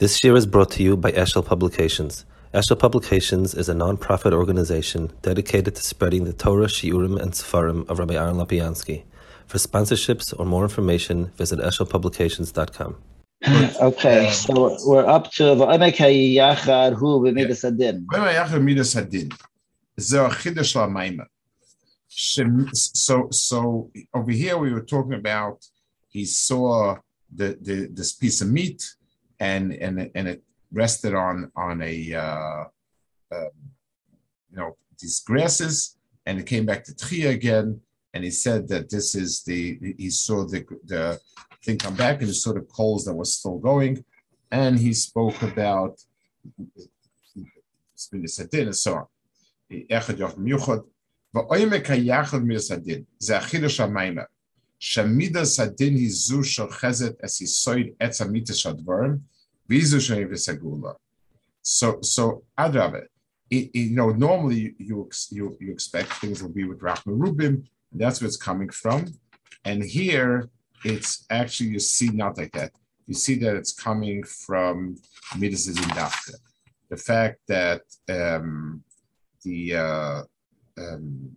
This year is brought to you by Eshel Publications. Eshel Publications is a non-profit organization dedicated to spreading the Torah, Shiurim, and Sefarim of Rabbi Aaron Lopiansky. For sponsorships or more information, visit eshelpublications.com. Okay, so we're up to V'omek HaYachar Hu B'midas Adin. V'omek Midas Adin. Zeh Chidash LaMaima. So, so over here we were talking about he saw the, the this piece of meat and and and it rested on on a uh, uh, you know these grasses, and it came back to Tria again, and he said that this is the he saw the the thing come back and he saw the coals that was still going, and he spoke about and so on. Echad Yochim Yuchad, Va'oimek HaYachad Mir Sadin, Ze Shamida Sadin Hizu Shorchezet Es Yisoid Etz Amitis Shadvarim, Vizu Shei V'Segula. So, so Adrabe, you know, normally you, you you expect things will be with Rachman Rubim, that's where it's coming from. And here it's actually, you see not like that. You see that it's coming from Midas Dafka. The fact that um, the uh, um,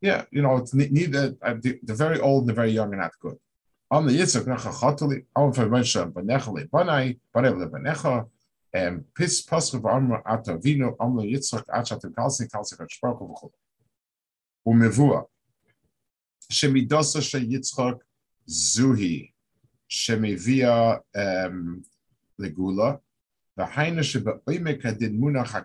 Yeah, you know, it's neither uh, the, the, very old and the very young are not good. On the Yitzchak Banai, and Pis Atavino, Yitzchak Kalsi Umevua. Shemidosa She Yitzchak Zuhi, Shemivia um, Legula, the Munach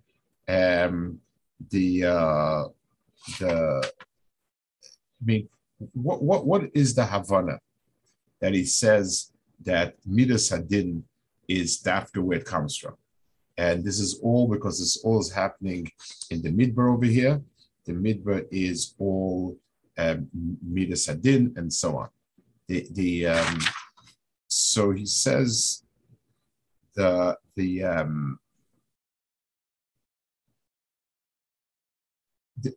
Um, the uh, the I mean, what what what is the Havana that he says that Midas Hadin is after where it comes from? And this is all because this all is happening in the Midbar over here. The Midbar is all um, Midas Hadin and so on. The the um, so he says the the um,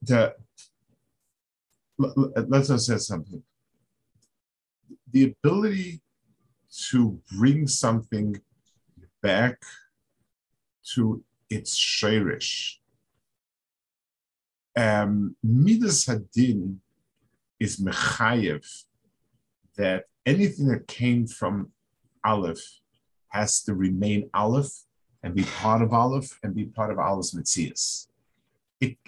the, let's just say something. The ability to bring something back to its shirish. Um, Midas Hadin is mechayev that anything that came from Aleph has to remain Aleph and be part of Aleph and be part of Aleph's Metzias.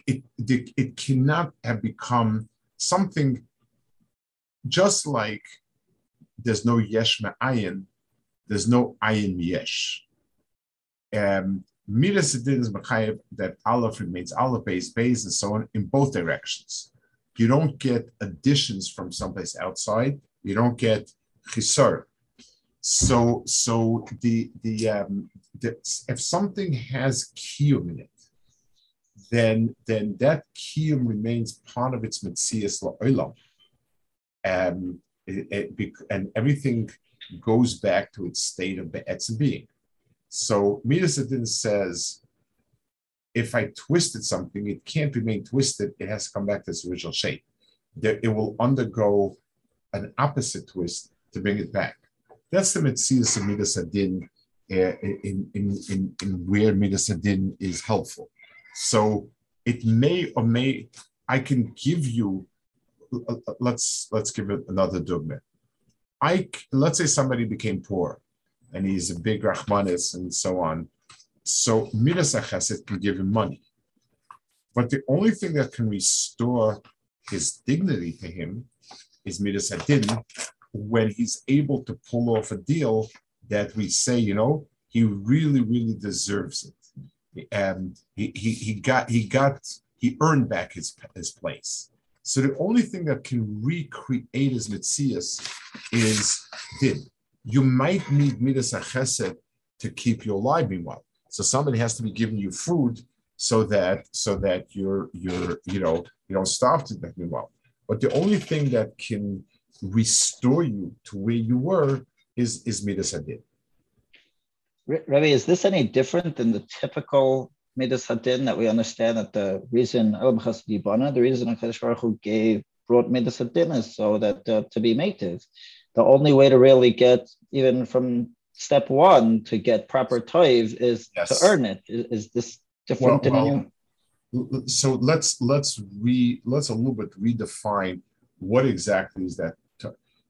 It, it, cannot have become something just like there's no yesh me'ayin, there's no ayin yesh. Um, Midas is mechayev that aleph remains aleph base base and so on in both directions. You don't get additions from someplace outside. You don't get chisar. So so the the, um, the if something has kiyum in it, then then that kiyum remains part of its mitzias la'olam. Um, and everything goes back to its state of be'etz being. So Midas says, if I twisted something, it can't remain twisted. It has to come back to its original shape. There, it will undergo an opposite twist to bring it back. That's the Metzias of Midas Adin uh, in, in, in, in where Midas Adin is helpful. So it may or may I can give you. Let's let's give it another dogma. I let's say somebody became poor, and he's a big Rahmanis and so on. So Midas Chesed can give him money. But the only thing that can restore his dignity to him is Midas Adin when he's able to pull off a deal that we say, you know, he really, really deserves it. And he, he, he got he got he earned back his his place. So the only thing that can recreate his mitzias is din. You might need midas chesed to keep you alive. Meanwhile, so somebody has to be giving you food so that so that you're you're you know you don't starve to death. Meanwhile, but the only thing that can restore you to where you were is is midas hadin. Rabbi, is this any different than the typical midas hadin that we understand that the reason the reason Hakadosh Baruch Hu gave brought midas hadin is so that uh, to be native, the only way to really get even from step one to get proper toiv is yes. to earn it. Is, is this different well, well, so let's let's re let's a little bit redefine what exactly is that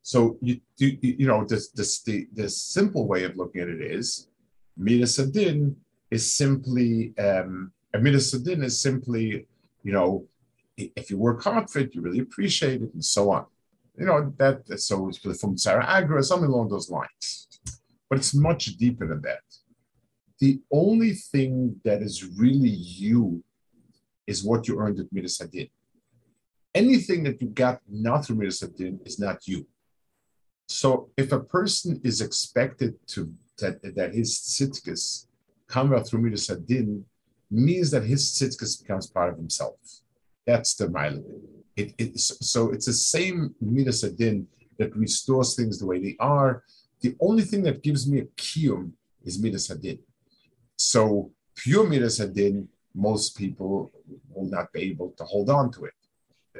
so you do you know this this the, the simple way of looking at it is midas adin is simply um midas adin is simply you know if you work hard for it you really appreciate it and so on you know that so it's from Sarah Agra something along those lines but it's much deeper than that the only thing that is really you is what you earned at Midas Hadin. Anything that you got not through Midas Hadin is not you. So if a person is expected to that, that his tzitkas come out through Midas Hadin, means that his tzitkas becomes part of himself. That's the mile. It, it, so it's the same Midas Hadin that restores things the way they are. The only thing that gives me a kiyum is Midas Hadin. So pure Midas Hadin most people will not be able to hold on to it.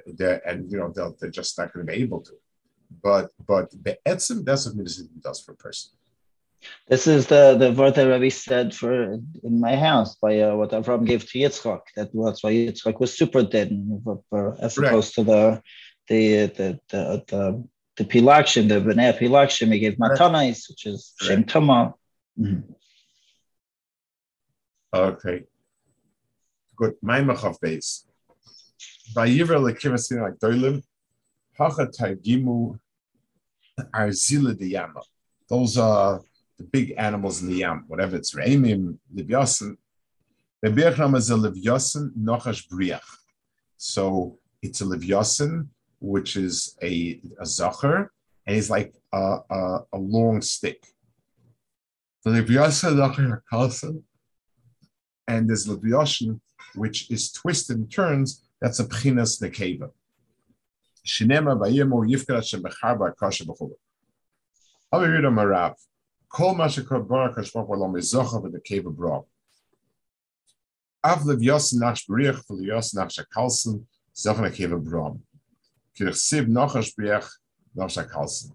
They're, and you know they're, they're just not going to be able to. But but the etzim that's what medicine does for a person. This is the the word that Rabbi said for in my house by uh, what Avram gave to Yitzchak. That was why Yitzchak was super dead, as opposed to the the the the the, the pilakshim, the bnei pilakshim. He gave matanais, which is shem tama. Mm-hmm. Okay. Good. My machav base. Vayiver lekivasin like doilim. Hacha targimu arzila de yama. Those are the big animals in the yam, whatever it's reimim, libyasin. The birchnam is a livyasin nochash briach. So it's a livyasin, which is a, a zacher, and he's like a, a, a long stick. The livyasin nochash kalsan, and there's livyasin which is twisted and turns, that's a pchinas nekeva. Shinema bayimu yifkara shebechar kasha b'chuba. Abi Yudah Marav, kol sib nach shbriach nach shakalsen.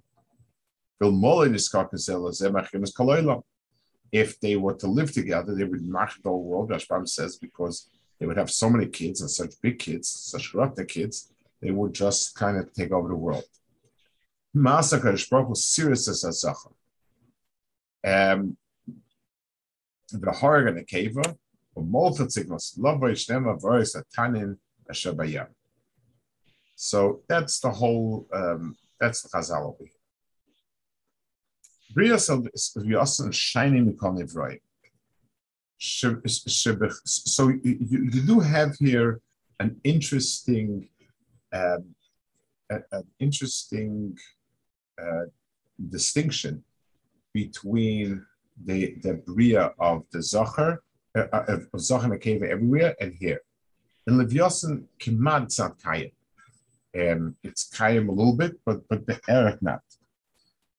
Vil mole niskak nesela zemach yemes kaloila. If they were to live together, they would march the whole world, Rashbam says, because they would have so many kids and such big kids, such corrupted kids, they would just kind of take over the world. Massacre was serious as a. Um, the horror in the cave, or multi signals, tanin. So that's the whole, um, that's the Chazal over here. Bria is also shining the right so you, you do have here an interesting, um, an interesting uh, distinction between the the bria of the zacher uh, uh of zacher and everywhere and here. In Leviosan, Kimad it's not kayim. Um, it's kayim a little bit, but but the erech not.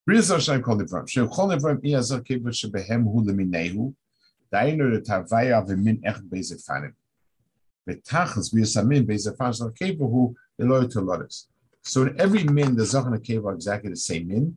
Bria zacher called Nivram. Shem chol Nivram iyazar keva shebehem hu leminehu. Dainu de Tavaya v'min echt beze fanim. Betachas v'yasamin beze fanim shal keva hu eloy toloris. So in every min, the the cave are exactly the same min,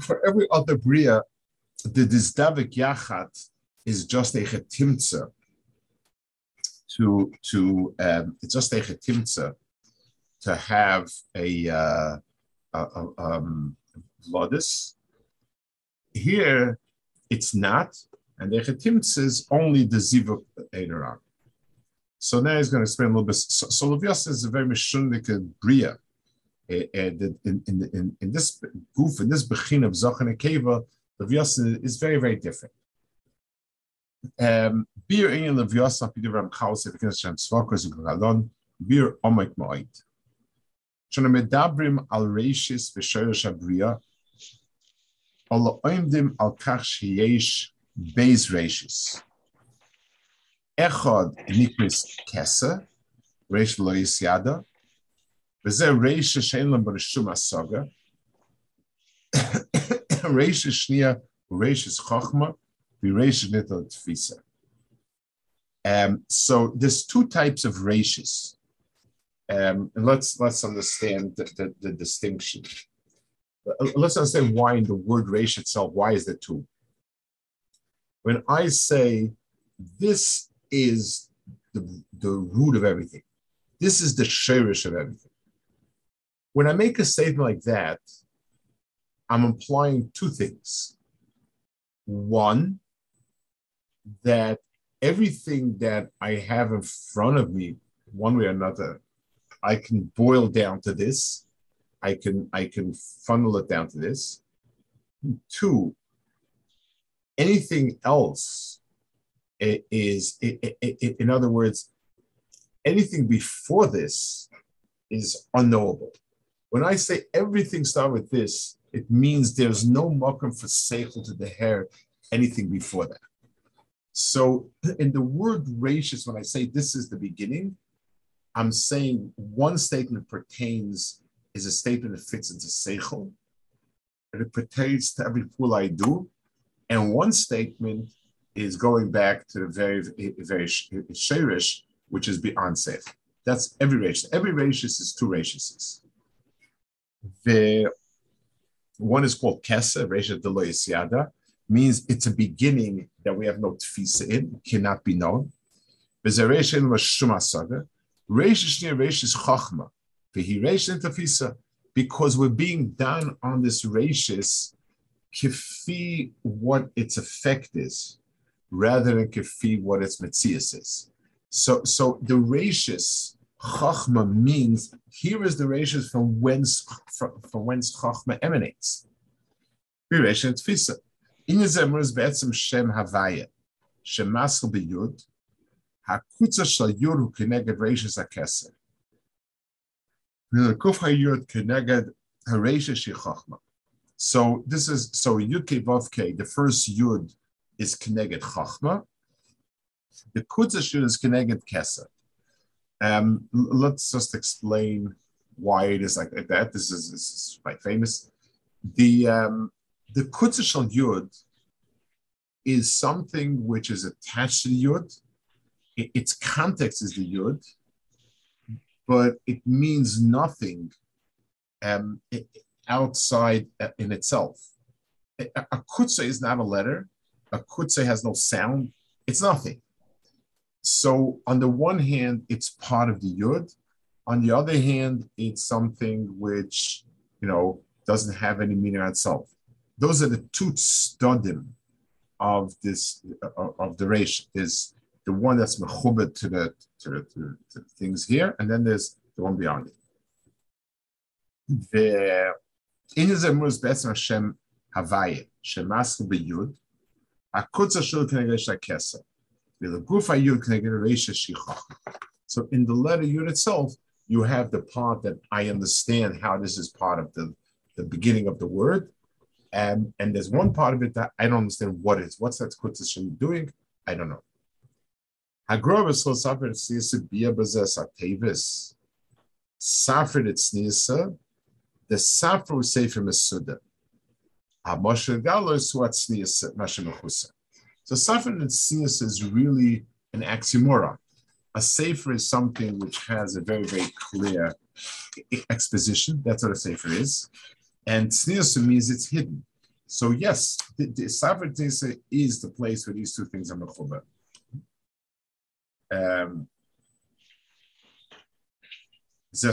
for every other bria, the dizdavik yachat is just a chetimtza to to um, it's just a chetimtza to have a, uh, um, Here, it's not, and the chetimtza is only the ziva Eideran. So now he's going to explain a little bit. So, so Leviathan is a very mishundik bria. And in, in, in, in this goof, in this bechin of Zachan and Keva, Leviathan is very, very different. Um, beer in Leviathan, Peter Ram Chaos, you can Svakos, Galon, beer Omek Moed. Shana medabrim al reishis v'shoyosh abriya, al oimdim al kach sheyesh beis reishis. Echad nikris kesa, reish lo yisyada, וזה רישה שאין להם ברשום הסוגה. רישה שנייה הוא רישה חוכמה, ורישה נטל תפיסה. Um, so there's two types of ratios. Um, and let's let's understand the, the, the, distinction. Let's understand why in the word ratio itself, why is there two? When I say this is the, the root of everything, this is the shirish of everything. When I make a statement like that, I'm implying two things. One, that everything that I have in front of me, one way or another, I can boil down to this. I can I can funnel it down to this. Two, anything else is, in other words, anything before this is unknowable. When I say everything start with this, it means there's no mokum for seichel to the hair, anything before that. So in the word ratius, when I say this is the beginning, I'm saying one statement pertains is a statement that fits into seichel, and it pertains to every pool I do, and one statement is going back to the very very shirish, which is beyond safe. That's every ratius. Every ratius is two ratiuses. The one is called Kesa, Resha Deloyasiada, means it's a beginning that we have no tfisa in, cannot be known. Bezeresha in Shumasaga, Resha Shnia Resha is Chachma, Vehi Resha in tfisa, because we're being done on this ratius kifi what its effect is, rather than kifi what its metzias is. So, so the ratius Chachma means here is the ratios from whence from, from whence Chachma emanates. And Tfisa. In the Zemur is Be'etzim Shem Havaya. Shemasel B'Yud. Hakutza Shal Yud Hu Keneged Ratios HaKeser. Kuf HaYud Keneged Shi Chachma. So this is, so Yud Ke Vav Ke, the first Yud is Keneged Chachma. The Kutza Shud is Keneged Keser. Um, let's just explain why it is like that. This is, this is quite famous. The um, the kutzishal yud is something which is attached to the yud. It, its context is the yud, but it means nothing um, outside uh, in itself. A, a is not a letter. A kutza has no sound. It's nothing. So on the one hand, it's part of the yud. On the other hand, it's something which you know doesn't have any meaning itself. Those are the two studim of this uh, of the resh. Is the one that's mechubed to the to the, to the things here, and then there's the one beyond it. The in zemus betzim Hashem Havaye shemasl beyud akutza shul kenegesh keser. So in the letter Yud itself, you have the part that I understand how this is part of the, the beginning of the word. And, and there's one part of it that I don't understand what is. What's that quotation doing? I don't know. Safred it's Nisa, the Safra Sefer Mesuda. Moshe Galos what Snias Mashimachusa. So Sefer and is really an oxymoron. A sefer is something which has a very, very clear exposition. That's what a sefer is. And Snias means it's hidden. So yes, the, the Sefer is the place where these two things are mechuber. Um, זה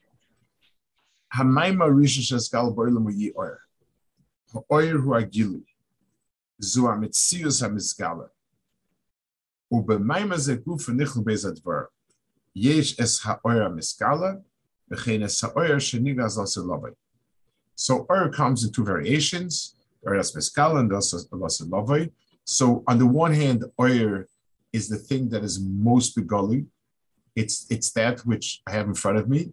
Hamaima rishon sheskal boilam yi oyer. Oyer hu agili. Zu amitzius hamizgala. ובמימה זה גוף ונכלו באיזה דבר. יש es האויר המסגלה, וכן es האויר שניגז לעשה לובי. So oir comes in two variations. Eretz Meskal and Lasa Lavai. So on the one hand, oyer is the thing that is most begully. It's it's that which I have in front of me.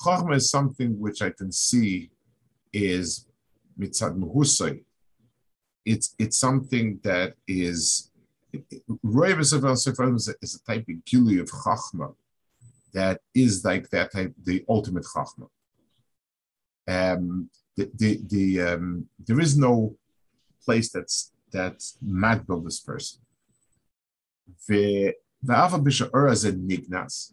Chachma is something which I can see is mitzad muhusay. It's it's something that is Roy is a type of gili of Chachma that is like that type, the ultimate Chachma. Um, the, the, the, um, there is no place that's that's magbil this person. The the alpha bishop ur as a nignas.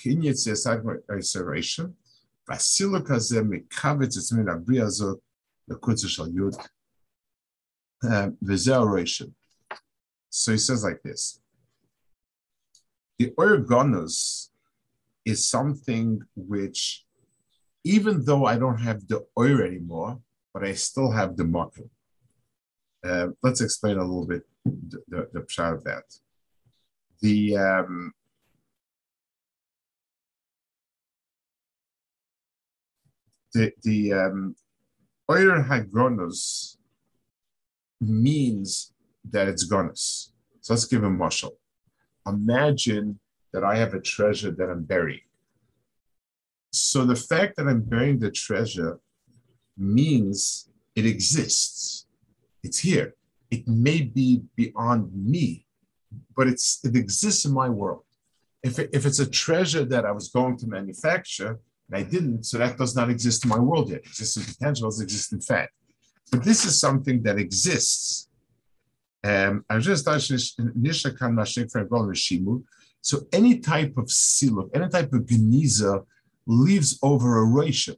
Kinyet zesag isolation. Vasilu kaze mekavetz etzmin abri azot lekutza shal yud. V'zeh roishim. So he says like this. The organos is something which, even though I don't have the oil anymore, but I still have the market. Uh, let's explain a little bit the, the, the of that. The um, the the um, hagronos means that it's gonus. So let's give a marshal. Imagine that I have a treasure that I'm burying. So the fact that I'm burying the treasure means it exists. It's here. It may be beyond me, but it's it exists in my world. If, it, if it's a treasure that I was going to manufacture and I didn't, so that does not exist in my world yet. It exists in potential, it exists in fact. But this is something that exists. Um, so any type of siluk, any type of geniza leaves over a ration.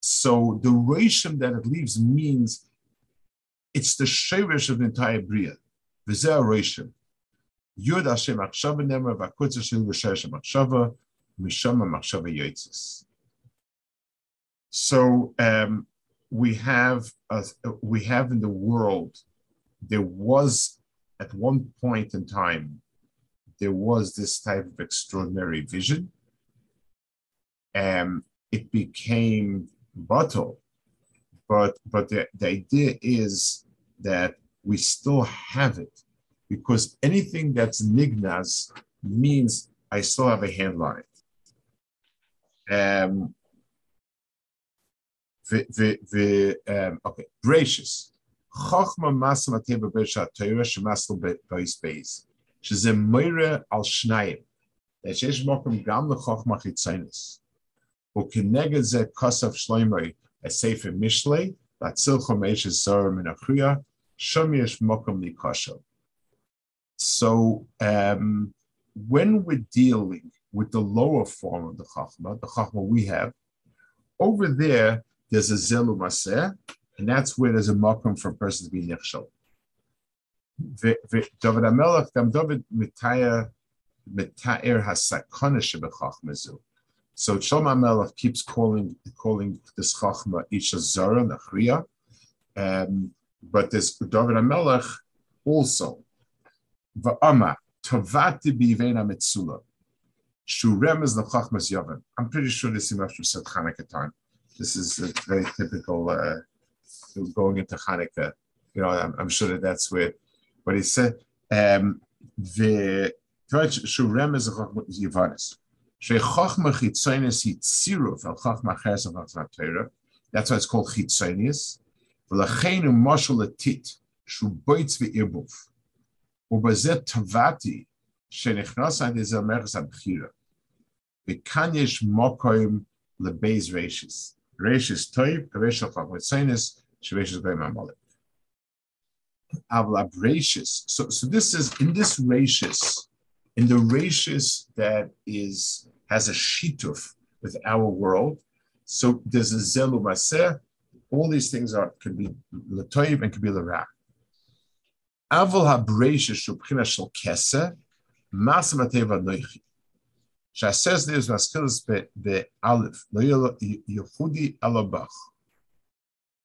So the ration that it leaves means it's the shevish of the entire bria. V'zeh ration. Yud Hashem Achshava Nemer v'akutz Hashem v'shesh Achshava mishama Achshava yotzis. So um, we have a, we have in the world there was at one point in time there was this type of extraordinary vision. And it became bottle but but the, the idea is that we still have it because anything that's nignas means I still have a handle on it. Um, the, the, the, um, okay, gracious. Chochma masma teva bersha teira shemasl beis beis. Sheze meire al shnayim. Da shesh mokum gam the lechochma chitzenis. O keneged ze kasav shloimoi a Sefer Mishle, Latzilchom Eshes Zorim and Achuya, Shomish Mokom Nikosho. So um, when we're dealing with the lower form of the Chachma, the Chachma we have, over there, there's a Zelu Maseh, and that's where there's a Mokom for a person to be Nichshel. David HaMelech, David Mitayer, Mitayer HaSakonish HaBechachmazu. So Shlomo Amelech keeps calling calling this chachma isha zara nachriya, um, but this David Amelech also va'ama tovati bivena mitzula. Shurem is the chachmas yavan. I'm pretty sure this is after said Hanukkah time. This is a very typical. Uh, going into Hanukkah. You know, I'm, I'm sure that that's where what he said. Um, the Shurem is a Yivanis. Al. That's why it's called chitzonis. V'lachenu moshel letit shu boitz v'irbuf. Ubazet tavati shenichnas ad izel merchas abchira. V'kan yesh mokoim lebeis reishis. Reishis toiv, reishis al chachma chitzonis, Sheveshis Amalek. Avla. So, so this is in this Rashis, in the Rashis that is has a shituf with our world. So there's a Zelu Maseh. All these things are can be Latoiv and can be Lara. Avol HaBreishis Shubchina Shel Kese, Masa Mateva Noichi. Shasez there's Maskilas be the Aleph, Lo Yehudi Alabach.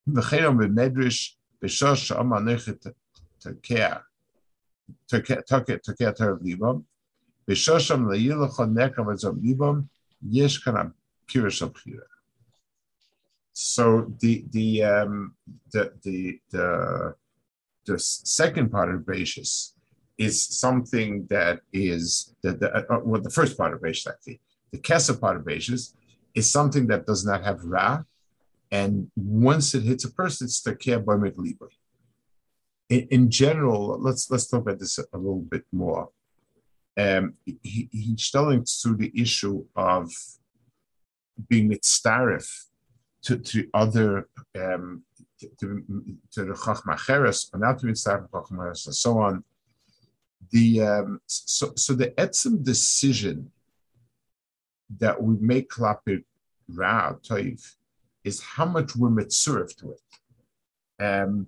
V'chenom b'medrish b'shosh sha'om anechet tokea tokea terev libam b'shosham le'yilochon nekav azom libam yesh kana pirish So the the um, the the the the second part of Beishis is something that is that the uh, well the first part of Beishis actually the Kesa part of Beishis is something that does not have Ra and once it hits a person, it's barmit liba. In, in general, let's let's talk about this a little bit more. Um, he, he's telling through the issue of being mitzaref to, to other um, to, to, the chachma cheres, to be mitzaref chachma and so on. The um, so so the etzim decision that we make klapir ra toiv is how much we're mitzurf to it. Um,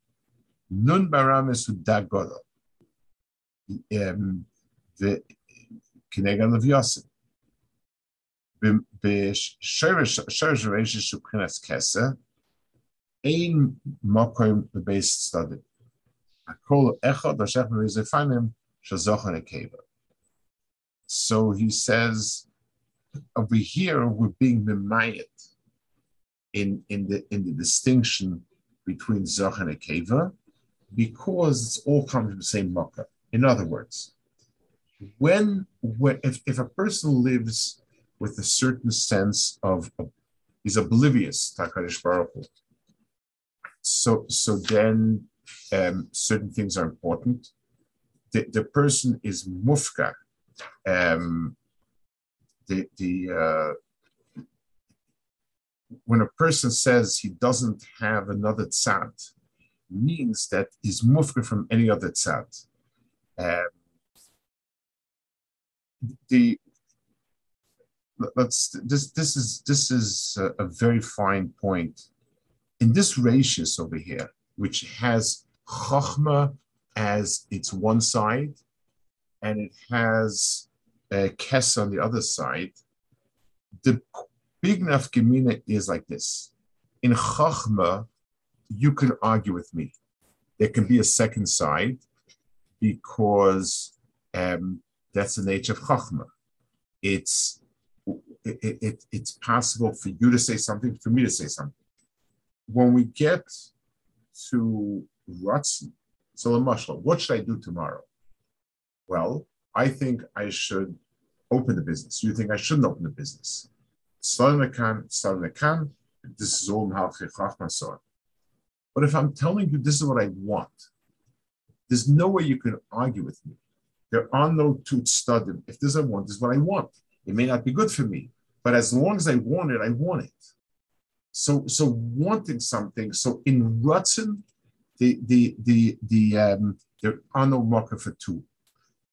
ברמז הוא דג גודל. וכנגד לוויוסן. בשרש רשש מבחינת כסה, אין מקום בבייס צדדים. הכל אחד השייך מריזפנים שזוכר הקבע. So he says, over here we're being mimayet in, in, the, in the distinction between Zach and Akeva because it's all coming from the same Makkah. In other words, when, when if, if a person lives with a certain sense of, is oblivious, Takarish Baruch so so then um, certain things are important. The, the person is mufka. Um, the the uh, when a person says he doesn't have another tzad, means that is mufka from any other tzad. Um, the let's this this is this is a, a very fine point in this ratius over here, which has chachma as its one side, and it has a kes on the other side. The big nafkamina is like this. In chachma, you can argue with me. There can be a second side because um, that's the nature of chachma. It's it, it, it's possible for you to say something, for me to say something. When we get to Ratzin, so Lamashal, what should I do tomorrow? Well, I think I should open the business. You think I shouldn't open the business. Salmakan, Salmakan, this is all Chachma But if I'm telling you this is what I want, there's no way you can argue with me. There are no two studim. If this I want, this is what I want. It may not be good for me, but as long as I want it, I want it. So, so wanting something. So in Rutzen, the the the the um, there are no marker for two.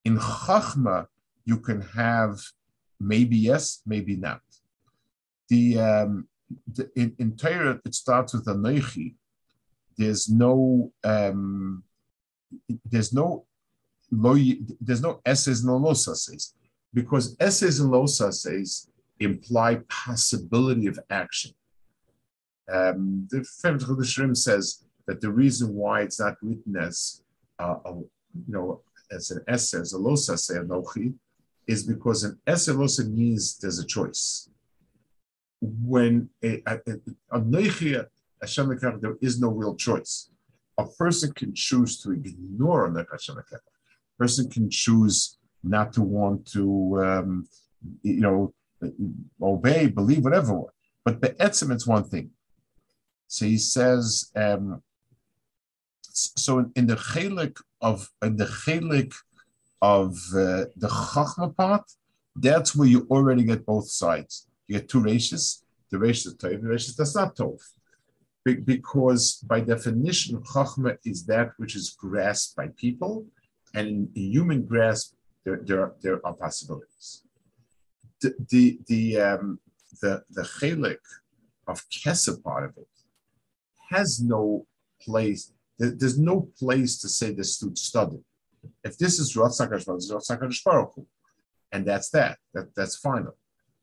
In Chachma, you can have maybe yes, maybe not. The, um, the in, in Torah it starts with a neichi. There's no um, there's no there's no s's no losas because S's and losas imply possibility of action. Um, the Femach Shrim says that the reason why it's not written as uh, a, you know as an S as a losas anochi is because an S losa means there's a choice. When a, a, a, a Hashem there is no real choice. A person can choose to ignore Hashem A person can choose not to want to, um, you know, obey, believe, whatever. But the etzim, it's one thing. So he says, um, so in, in, the chelik of in the chelik of uh, the chachma part, that's where you already get both sides. You get two ratios. The ratio is tov, the ratio that's not tov. Be- because by definition, chachma is that which is grasped by people, and in, human grasp, there, there, there are possibilities. The the the um, the, the chelik of kesa part of it has no place. There, there's no place to say this stood studied. If this is Ratzak and that's that. That that's final.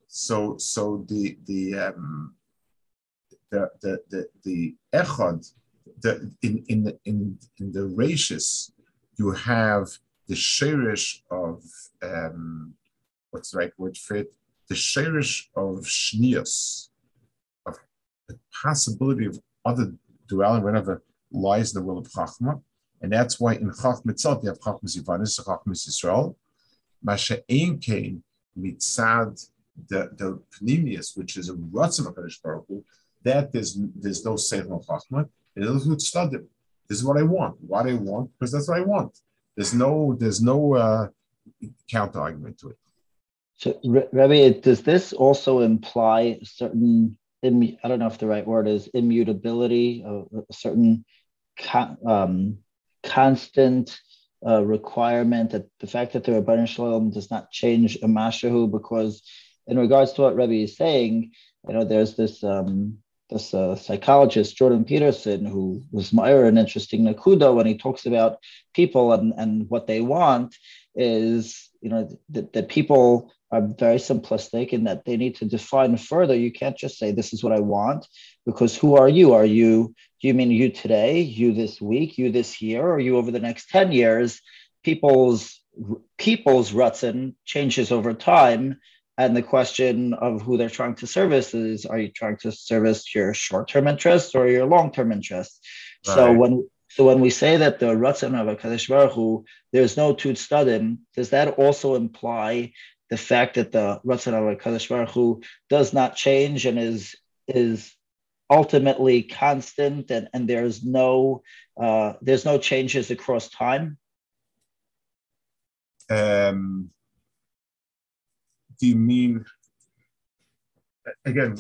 So so the the um, the the the, the echad the in in the in, in the ratius you have the shirish of um, what's the right word for it? The shirish of shnius, of the possibility of other duality, whatever lies in the will of Chachma. And that's why in Chachma itself you have Chachma Zivanis, Chachma Yisrael. Masha Ein mitzad the the pneumius, which is a ratzon of Baruch Hu, that there's there's no Seichel Chachma. It is study. This is what I want. What I want, because that's what I want. There's no there's no uh, counter argument to it. So, Rabbi, does this also imply certain I don't know if the right word is immutability, a, certain um, constant uh, requirement that the fact that the Rabban Shalom does not change a mashahu because in regards to what Rabbi is saying, you know, there's this um, this uh, psychologist Jordan Peterson, who was Meyer an interesting nakuda when he talks about people and, and what they want, is you know that, that people are very simplistic and that they need to define further. You can't just say this is what I want, because who are you? Are you do you mean you today, you this week, you this year, or you over the next ten years? People's people's rutzen changes over time and the question of who they're trying to service is are you trying to service your short-term interests or your long-term interests right. so when so when we say that the Ratzon of Kadesh Baruch Hu, there's no Tut Stadim, does that also imply the fact that the Ratzon of Kadesh Baruch Hu does not change and is is ultimately constant and, and there's no uh, there's no changes across time? Um, do you mean again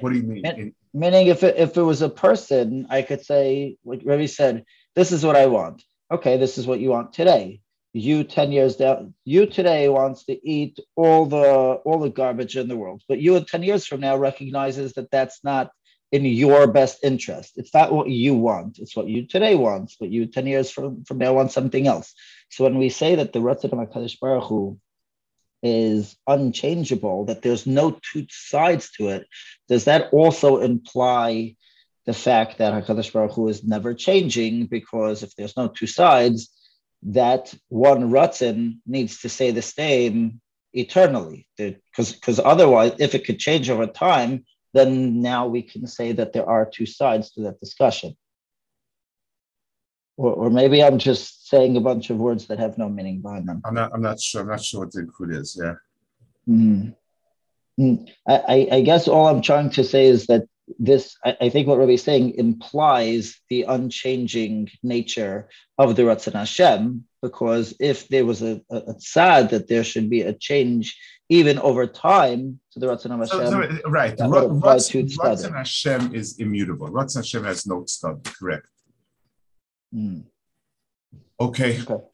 what do you mean meaning if it, if it was a person i could say like Ravi said this is what i want okay this is what you want today you 10 years down you today wants to eat all the all the garbage in the world but you 10 years from now recognizes that that's not in your best interest. It's not what you want. It's what you today want. but you 10 years from, from now want something else. So when we say that the Ratzon HaKadosh Baruch Hu is unchangeable, that there's no two sides to it, does that also imply the fact that HaKadosh Baruch Hu is never changing? Because if there's no two sides, that one Ratzon needs to say the same eternally. Because otherwise, if it could change over time, then now we can say that there are two sides to that discussion. Or, or maybe I'm just saying a bunch of words that have no meaning behind them. I'm not. I'm not sure. I'm not sure what the include is. Yeah. Mm. Mm. I, I, guess all I'm trying to say is that this, I, I think what Rabbi is saying implies the unchanging nature of the Ratzon Hashem, because if there was a, a, a tzad that there should be a change even over time to the Ratzon Hashem. So, so, right. Ratzon Hashem is immutable. Ratzon Hashem has no stud, correct. Mm. Okay. okay.